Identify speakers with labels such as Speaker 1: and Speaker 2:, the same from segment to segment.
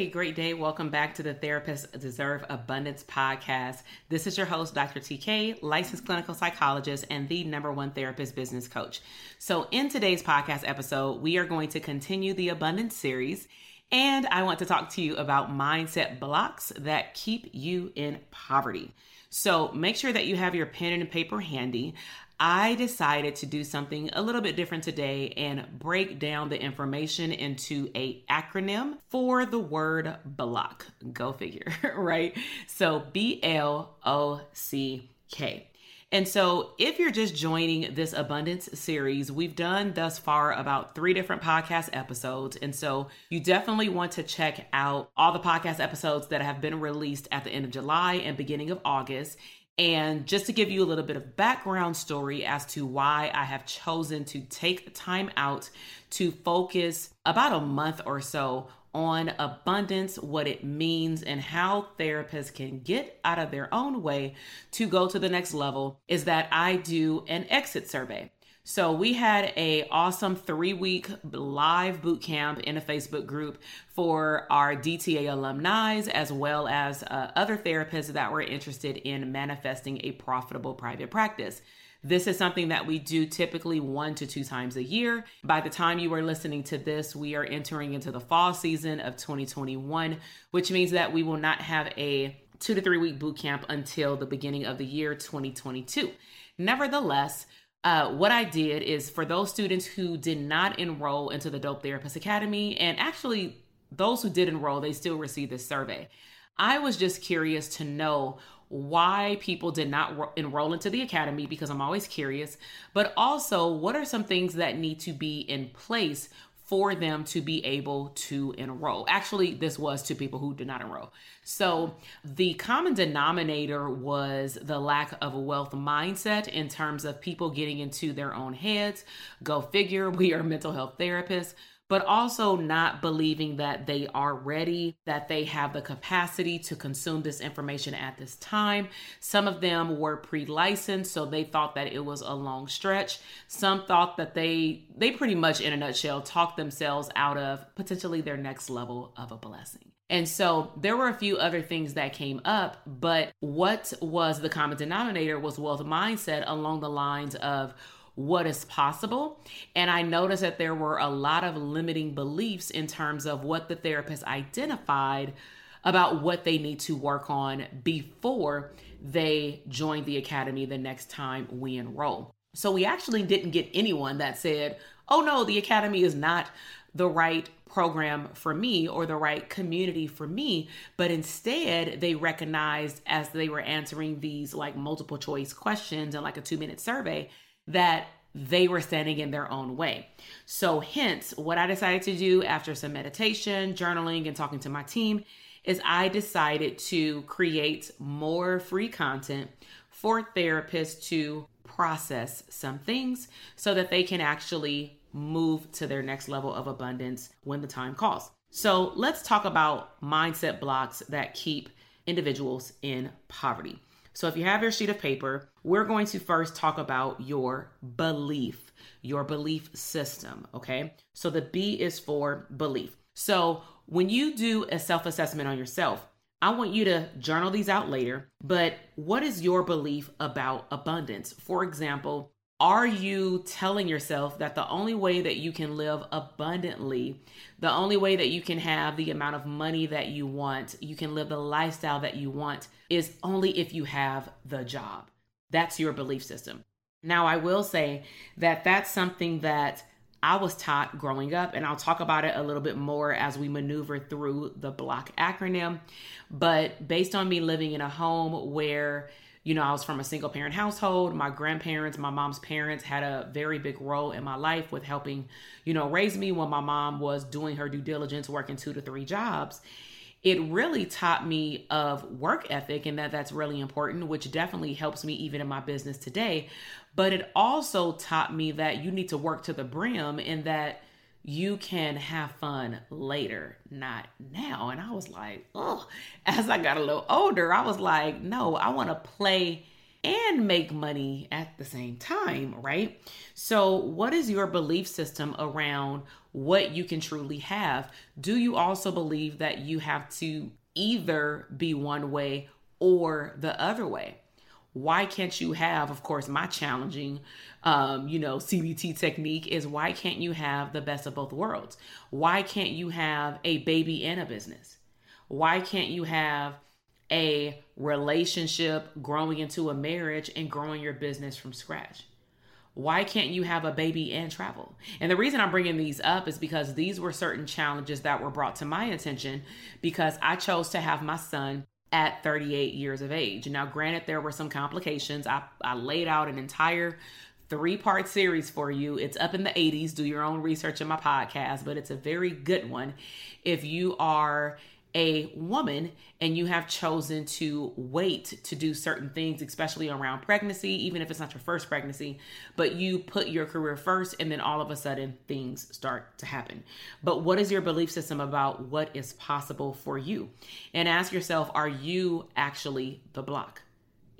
Speaker 1: Hey, great day. Welcome back to the Therapists Deserve Abundance podcast. This is your host, Dr. TK, licensed clinical psychologist and the number one therapist business coach. So, in today's podcast episode, we are going to continue the abundance series. And I want to talk to you about mindset blocks that keep you in poverty. So make sure that you have your pen and paper handy. I decided to do something a little bit different today and break down the information into a acronym for the word block. Go figure, right? So B L O C K. And so, if you're just joining this abundance series, we've done thus far about three different podcast episodes. And so, you definitely want to check out all the podcast episodes that have been released at the end of July and beginning of August. And just to give you a little bit of background story as to why I have chosen to take time out to focus about a month or so on abundance, what it means, and how therapists can get out of their own way to go to the next level, is that I do an exit survey. So we had a awesome three week live boot camp in a Facebook group for our DTA alumni as well as uh, other therapists that were interested in manifesting a profitable private practice. This is something that we do typically one to two times a year. By the time you are listening to this, we are entering into the fall season of 2021, which means that we will not have a two to three week boot camp until the beginning of the year 2022. Nevertheless, uh, what I did is for those students who did not enroll into the Dope Therapist Academy, and actually those who did enroll, they still received this survey. I was just curious to know why people did not ro- enroll into the academy because I'm always curious, but also what are some things that need to be in place for them to be able to enroll. Actually, this was to people who did not enroll. So, the common denominator was the lack of a wealth mindset in terms of people getting into their own heads. Go figure, we are mental health therapists but also not believing that they are ready, that they have the capacity to consume this information at this time. Some of them were pre-licensed, so they thought that it was a long stretch. Some thought that they they pretty much in a nutshell talked themselves out of potentially their next level of a blessing. And so there were a few other things that came up, but what was the common denominator was wealth mindset along the lines of what is possible. And I noticed that there were a lot of limiting beliefs in terms of what the therapist identified about what they need to work on before they join the academy the next time we enroll. So we actually didn't get anyone that said, oh no, the academy is not the right program for me or the right community for me but instead they recognized as they were answering these like multiple choice questions and like a 2 minute survey that they were standing in their own way. So, hence, what I decided to do after some meditation, journaling, and talking to my team is I decided to create more free content for therapists to process some things so that they can actually move to their next level of abundance when the time calls. So, let's talk about mindset blocks that keep individuals in poverty. So, if you have your sheet of paper, we're going to first talk about your belief, your belief system. Okay. So, the B is for belief. So, when you do a self assessment on yourself, I want you to journal these out later. But what is your belief about abundance? For example, are you telling yourself that the only way that you can live abundantly, the only way that you can have the amount of money that you want, you can live the lifestyle that you want, is only if you have the job? That's your belief system. Now, I will say that that's something that I was taught growing up, and I'll talk about it a little bit more as we maneuver through the block acronym. But based on me living in a home where you know, I was from a single parent household. My grandparents, my mom's parents had a very big role in my life with helping, you know, raise me when my mom was doing her due diligence, working two to three jobs. It really taught me of work ethic and that that's really important, which definitely helps me even in my business today. But it also taught me that you need to work to the brim and that you can have fun later, not now. And I was like, oh, as I got a little older, I was like, no, I want to play and make money at the same time, right? So, what is your belief system around what you can truly have? Do you also believe that you have to either be one way or the other way? why can't you have of course my challenging um, you know cbt technique is why can't you have the best of both worlds why can't you have a baby and a business why can't you have a relationship growing into a marriage and growing your business from scratch why can't you have a baby and travel? And the reason I'm bringing these up is because these were certain challenges that were brought to my attention because I chose to have my son at 38 years of age. Now, granted, there were some complications. I, I laid out an entire three part series for you. It's up in the 80s. Do your own research in my podcast, but it's a very good one. If you are a woman and you have chosen to wait to do certain things, especially around pregnancy, even if it's not your first pregnancy, but you put your career first and then all of a sudden things start to happen. But what is your belief system about what is possible for you? And ask yourself, are you actually the block?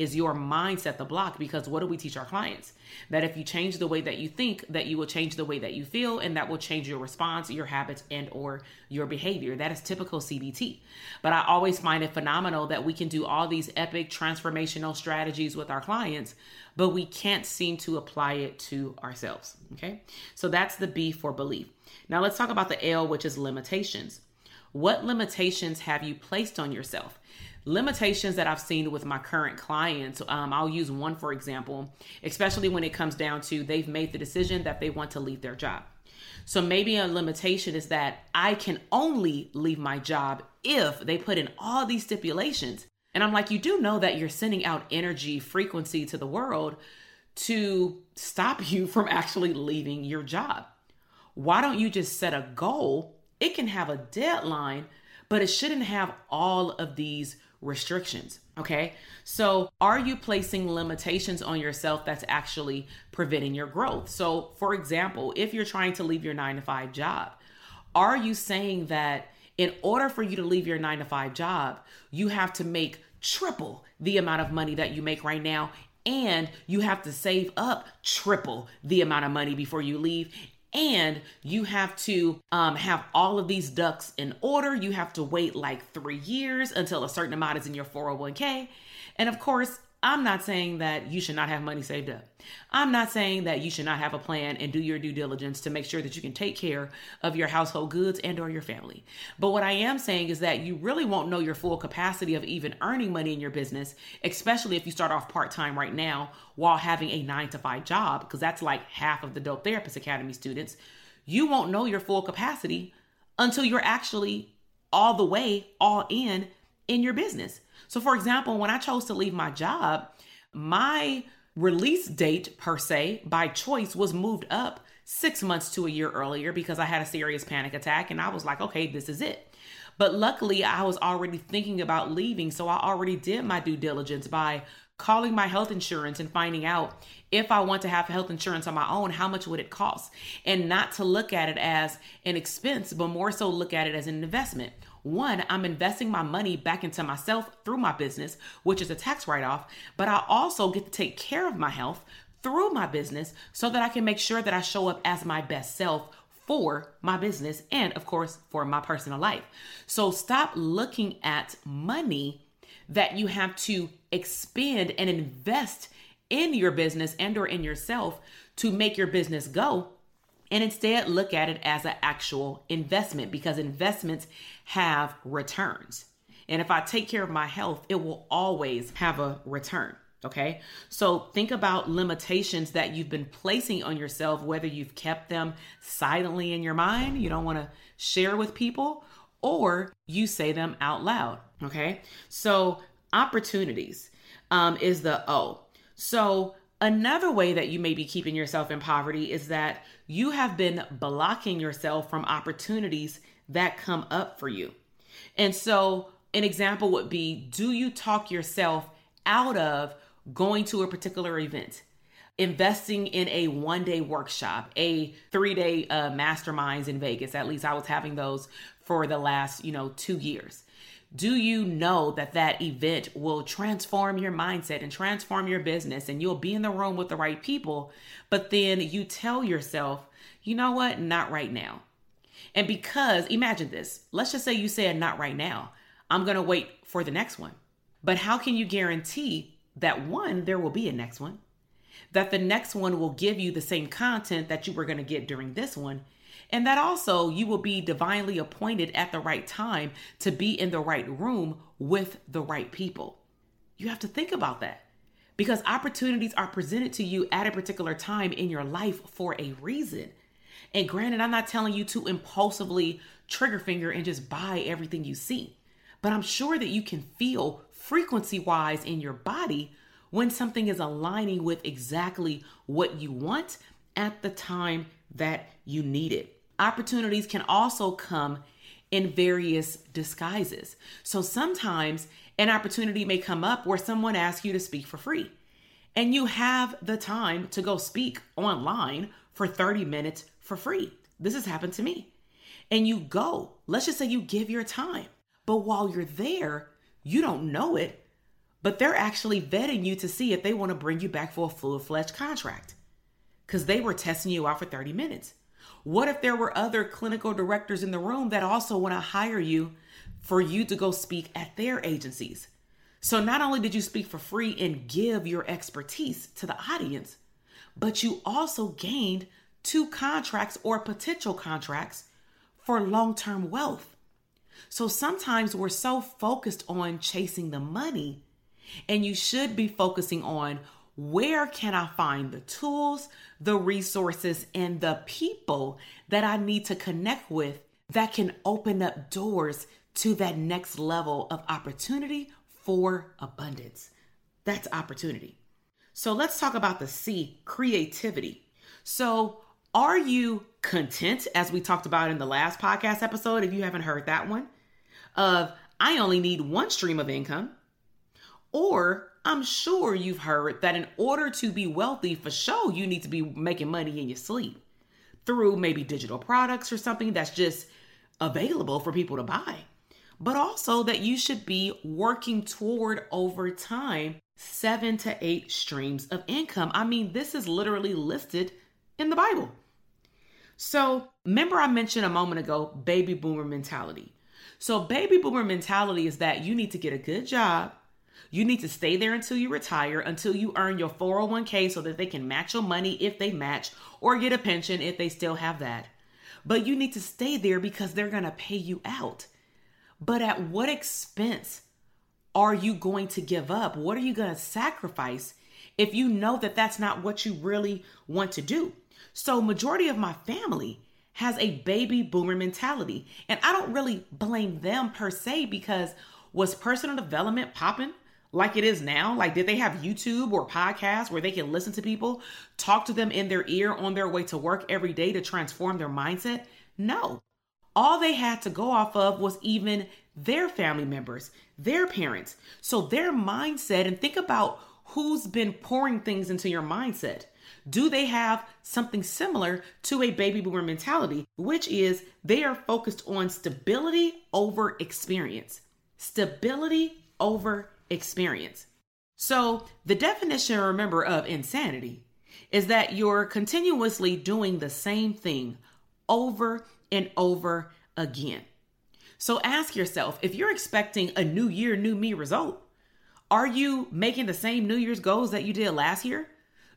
Speaker 1: Is your mindset the block because what do we teach our clients? That if you change the way that you think that you will change the way that you feel and that will change your response your habits and or your behavior. That is typical cbt but i always find it phenomenal that we can do all these epic transformational strategies with our clients but we can't seem to apply it to ourselves okay? So that's the b for belief. Now let's talk about the l which is limitations. What limitations have you placed on yourself limitations that I've seen with my current clients. Um, I'll use one for example, especially when it comes down to they've made the decision that they want to leave their job. So maybe a limitation is that I can only leave my job if they put in all these stipulations. And I'm like, you do know that you're sending out energy frequency to the world to stop you from actually leaving your job. Why don't you just set a goal? It can have a deadline, but it shouldn't have all of these restrictions. Okay. So, are you placing limitations on yourself that's actually preventing your growth? So, for example, if you're trying to leave your nine to five job, are you saying that in order for you to leave your nine to five job, you have to make triple the amount of money that you make right now? And you have to save up triple the amount of money before you leave and you have to um, have all of these ducks in order. You have to wait like three years until a certain amount is in your 401k. And of course, I'm not saying that you should not have money saved up. I'm not saying that you should not have a plan and do your due diligence to make sure that you can take care of your household goods and or your family. But what I am saying is that you really won't know your full capacity of even earning money in your business, especially if you start off part-time right now while having a 9 to 5 job because that's like half of the Dope Therapist Academy students. You won't know your full capacity until you're actually all the way all in in your business. So, for example, when I chose to leave my job, my release date, per se, by choice, was moved up six months to a year earlier because I had a serious panic attack and I was like, okay, this is it. But luckily, I was already thinking about leaving. So I already did my due diligence by calling my health insurance and finding out if I want to have health insurance on my own, how much would it cost? And not to look at it as an expense, but more so look at it as an investment. One, I'm investing my money back into myself through my business, which is a tax write off, but I also get to take care of my health through my business so that I can make sure that I show up as my best self for my business and, of course, for my personal life. So stop looking at money that you have to expend and invest in your business and or in yourself to make your business go and instead look at it as an actual investment because investments have returns. And if I take care of my health, it will always have a return. Okay. So think about limitations that you've been placing on yourself, whether you've kept them silently in your mind, you don't want to share with people, or you say them out loud. Okay. So opportunities um, is the O. So another way that you may be keeping yourself in poverty is that you have been blocking yourself from opportunities that come up for you. And so an example would be do you talk yourself out of going to a particular event? investing in a one day workshop, a three day uh, masterminds in Vegas. At least I was having those for the last, you know, two years. Do you know that that event will transform your mindset and transform your business and you'll be in the room with the right people? But then you tell yourself, you know what? Not right now. And because, imagine this, let's just say you said, not right now. I'm going to wait for the next one. But how can you guarantee that one, there will be a next one? That the next one will give you the same content that you were going to get during this one? and that also you will be divinely appointed at the right time to be in the right room with the right people. You have to think about that because opportunities are presented to you at a particular time in your life for a reason. And granted, I'm not telling you to impulsively trigger finger and just buy everything you see, but I'm sure that you can feel frequency wise in your body when something is aligning with exactly what you want at the time that you need it opportunities can also come in various disguises. So sometimes an opportunity may come up where someone asks you to speak for free, and you have the time to go speak online for 30 minutes for free. This has happened to me. And you go, let's just say you give your time, but while you're there, you don't know it, but they're actually vetting you to see if they want to bring you back for a full fledged contract because they were testing you out for 30 minutes. What if there were other clinical directors in the room that also want to hire you for you to go speak at their agencies? So not only did you speak for free and give your expertise to the audience, but you also gained two contracts or potential contracts for long term wealth. So sometimes we're so focused on chasing the money, and you should be focusing on where can I find the tools, the resources, and the people that I need to connect with that can open up doors to that next level of opportunity for abundance? That's opportunity. So let's talk about the C, creativity. So, are you content, as we talked about in the last podcast episode, if you haven't heard that one, of I only need one stream of income? Or I'm sure you've heard that in order to be wealthy for sure, you need to be making money in your sleep through maybe digital products or something that's just available for people to buy. But also that you should be working toward over time seven to eight streams of income. I mean, this is literally listed in the Bible. So, remember, I mentioned a moment ago baby boomer mentality. So, baby boomer mentality is that you need to get a good job you need to stay there until you retire, until you earn your 401k so that they can match your money if they match, or get a pension if they still have that. But you need to stay there because they're going to pay you out. But at what expense are you going to give up? What are you going to sacrifice if you know that that's not what you really want to do? So, majority of my family has a baby boomer mentality, and I don't really blame them per se because was personal development popping like it is now? Like, did they have YouTube or podcasts where they can listen to people, talk to them in their ear on their way to work every day to transform their mindset? No. All they had to go off of was even their family members, their parents. So, their mindset, and think about who's been pouring things into your mindset. Do they have something similar to a baby boomer mentality, which is they are focused on stability over experience? Stability over experience. So, the definition, remember, of insanity is that you're continuously doing the same thing over and over again. So, ask yourself if you're expecting a new year, new me result, are you making the same New Year's goals that you did last year?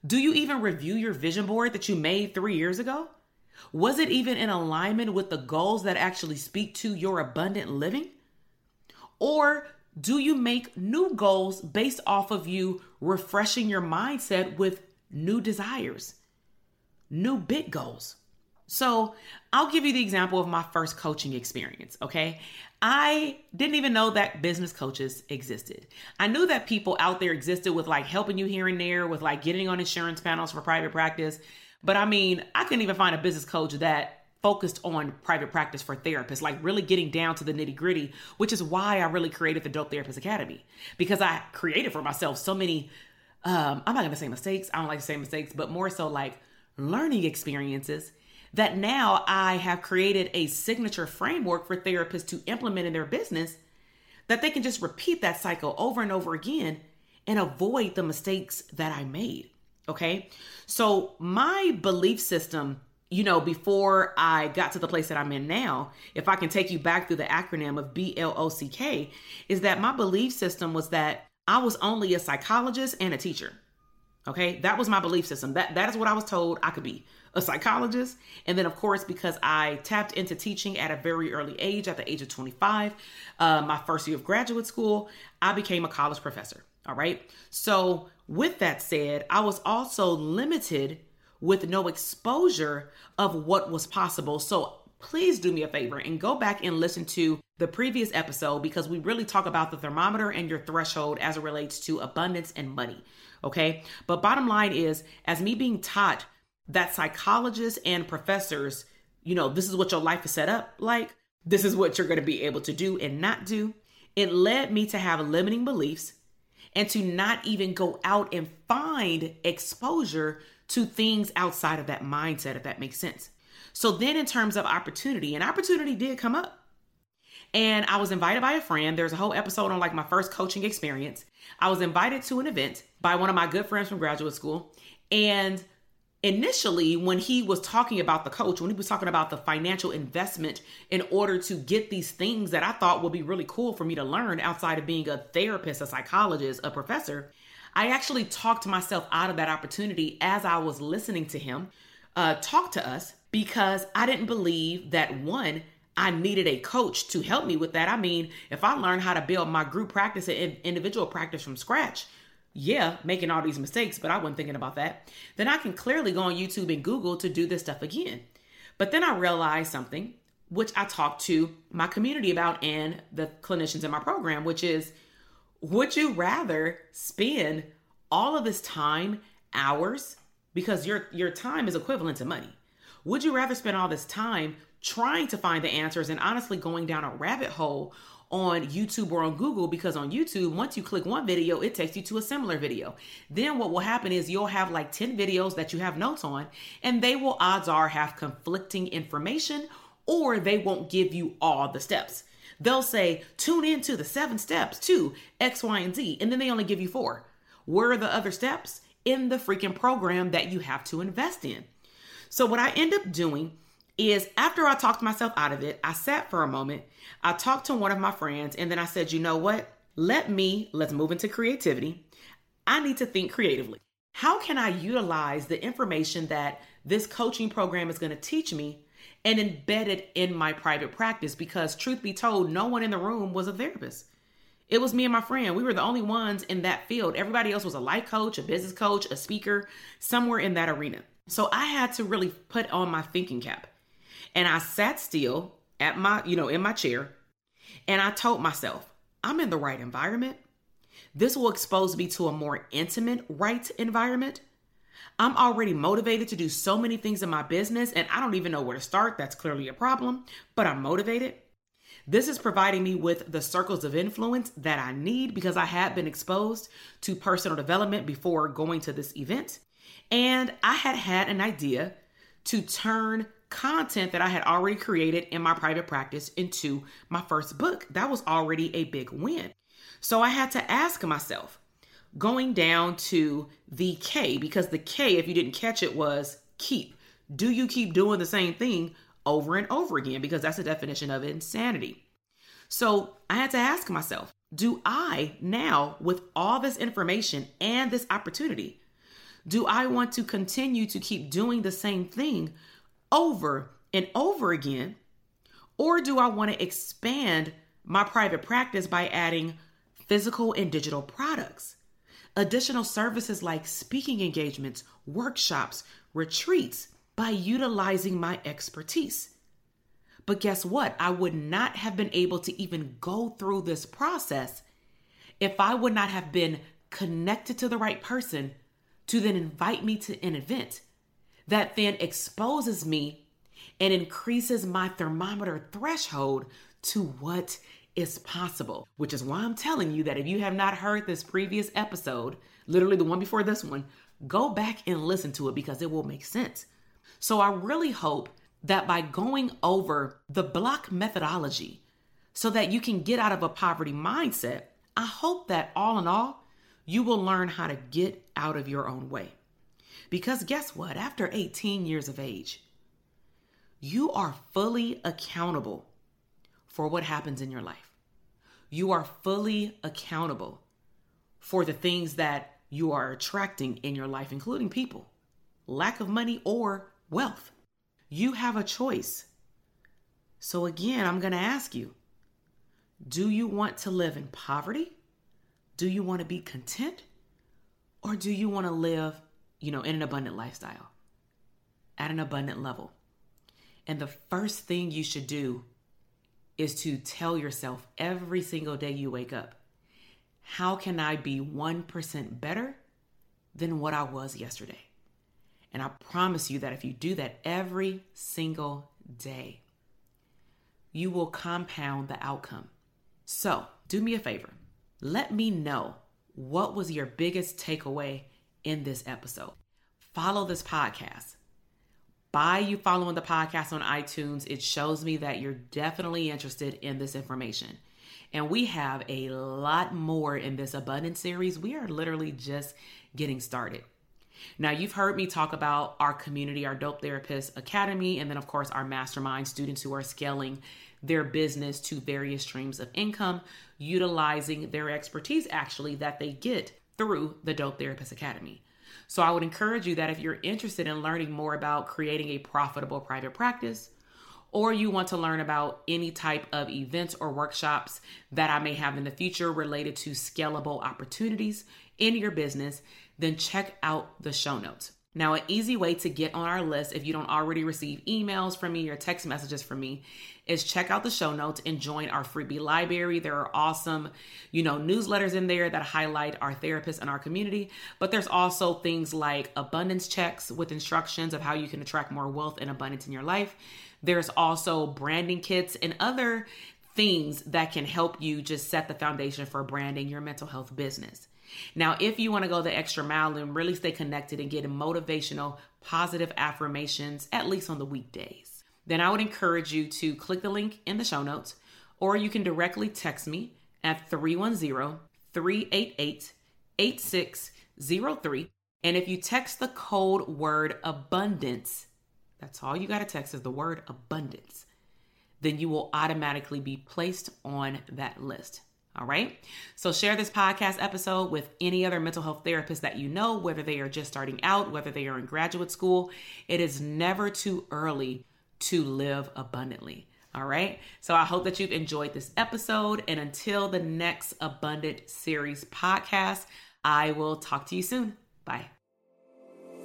Speaker 1: Do you even review your vision board that you made three years ago? Was it even in alignment with the goals that actually speak to your abundant living? Or do you make new goals based off of you refreshing your mindset with new desires, new big goals? So, I'll give you the example of my first coaching experience, okay? I didn't even know that business coaches existed. I knew that people out there existed with like helping you here and there, with like getting on insurance panels for private practice. But I mean, I couldn't even find a business coach that focused on private practice for therapists, like really getting down to the nitty gritty, which is why I really created the Dope Therapist Academy because I created for myself so many, um, I'm not gonna say mistakes, I don't like to say mistakes, but more so like learning experiences that now I have created a signature framework for therapists to implement in their business that they can just repeat that cycle over and over again and avoid the mistakes that I made. Okay. So, my belief system you know, before I got to the place that I'm in now, if I can take you back through the acronym of B L O C K, is that my belief system was that I was only a psychologist and a teacher. Okay, that was my belief system. That that is what I was told I could be a psychologist. And then, of course, because I tapped into teaching at a very early age, at the age of 25, uh, my first year of graduate school, I became a college professor. All right. So, with that said, I was also limited with no exposure of what was possible. So please do me a favor and go back and listen to the previous episode because we really talk about the thermometer and your threshold as it relates to abundance and money. Okay. But bottom line is, as me being taught that psychologists and professors, you know, this is what your life is set up like, this is what you're going to be able to do and not do. It led me to have limiting beliefs and to not even go out and find exposure to things outside of that mindset, if that makes sense. So then, in terms of opportunity, an opportunity did come up. And I was invited by a friend. There's a whole episode on like my first coaching experience. I was invited to an event by one of my good friends from graduate school. And initially, when he was talking about the coach, when he was talking about the financial investment in order to get these things that I thought would be really cool for me to learn outside of being a therapist, a psychologist, a professor, I actually talked myself out of that opportunity as I was listening to him uh, talk to us because I didn't believe that one, I needed a coach to help me with that. I mean, if I learned how to build my group practice and individual practice from scratch, yeah, making all these mistakes, but I wasn't thinking about that. Then I can clearly go on YouTube and Google to do this stuff again. But then I realized something, which I talked to my community about and the clinicians in my program, which is would you rather spend all of this time, hours, because your your time is equivalent to money? Would you rather spend all this time trying to find the answers and honestly going down a rabbit hole on YouTube or on Google because on YouTube, once you click one video, it takes you to a similar video. Then what will happen is you'll have like 10 videos that you have notes on, and they will odds are have conflicting information or they won't give you all the steps. They'll say, tune into the seven steps to X, Y, and Z, and then they only give you four. Where are the other steps? In the freaking program that you have to invest in. So, what I end up doing is after I talked myself out of it, I sat for a moment, I talked to one of my friends, and then I said, you know what? Let me, let's move into creativity. I need to think creatively. How can I utilize the information that this coaching program is going to teach me and embed it in my private practice because, truth be told, no one in the room was a therapist. It was me and my friend. We were the only ones in that field. Everybody else was a life coach, a business coach, a speaker, somewhere in that arena. So I had to really put on my thinking cap. And I sat still at my, you know, in my chair, and I told myself, I'm in the right environment. This will expose me to a more intimate right environment. I'm already motivated to do so many things in my business, and I don't even know where to start. That's clearly a problem, but I'm motivated. This is providing me with the circles of influence that I need because I had been exposed to personal development before going to this event. And I had had an idea to turn content that I had already created in my private practice into my first book. That was already a big win. So I had to ask myself, going down to the K, because the K, if you didn't catch it, was keep. Do you keep doing the same thing over and over again? Because that's the definition of insanity. So I had to ask myself, do I now, with all this information and this opportunity, do I want to continue to keep doing the same thing over and over again? Or do I want to expand my private practice by adding physical and digital products? Additional services like speaking engagements, workshops, retreats by utilizing my expertise. But guess what? I would not have been able to even go through this process if I would not have been connected to the right person to then invite me to an event that then exposes me and increases my thermometer threshold to what is possible. Which is why I'm telling you that if you have not heard this previous episode, literally the one before this one, go back and listen to it because it will make sense. So I really hope that by going over the block methodology so that you can get out of a poverty mindset, I hope that all in all, you will learn how to get out of your own way. Because guess what? After 18 years of age, you are fully accountable for what happens in your life. You are fully accountable for the things that you are attracting in your life, including people, lack of money, or wealth. You have a choice. So, again, I'm going to ask you do you want to live in poverty? Do you want to be content? Or do you want to live, you know, in an abundant lifestyle at an abundant level? And the first thing you should do is to tell yourself every single day you wake up, how can I be 1% better than what I was yesterday? And I promise you that if you do that every single day, you will compound the outcome. So, do me a favor. Let me know what was your biggest takeaway in this episode. Follow this podcast. By you following the podcast on iTunes, it shows me that you're definitely interested in this information. And we have a lot more in this abundance series. We are literally just getting started. Now, you've heard me talk about our community, our Dope Therapist Academy, and then, of course, our mastermind students who are scaling their business to various streams of income, utilizing their expertise actually that they get through the Dope Therapist Academy. So, I would encourage you that if you're interested in learning more about creating a profitable private practice, or you want to learn about any type of events or workshops that I may have in the future related to scalable opportunities in your business, then check out the show notes. Now, an easy way to get on our list if you don't already receive emails from me or text messages from me is check out the show notes and join our freebie library. There are awesome, you know, newsletters in there that highlight our therapists and our community, but there's also things like abundance checks with instructions of how you can attract more wealth and abundance in your life. There's also branding kits and other things that can help you just set the foundation for branding your mental health business. Now, if you want to go the extra mile and really stay connected and get motivational, positive affirmations, at least on the weekdays, then I would encourage you to click the link in the show notes, or you can directly text me at 310 388 8603. And if you text the code word abundance, that's all you got to text is the word abundance, then you will automatically be placed on that list. All right. So share this podcast episode with any other mental health therapist that you know, whether they are just starting out, whether they are in graduate school. It is never too early to live abundantly. All right. So I hope that you've enjoyed this episode. And until the next Abundant Series podcast, I will talk to you soon. Bye.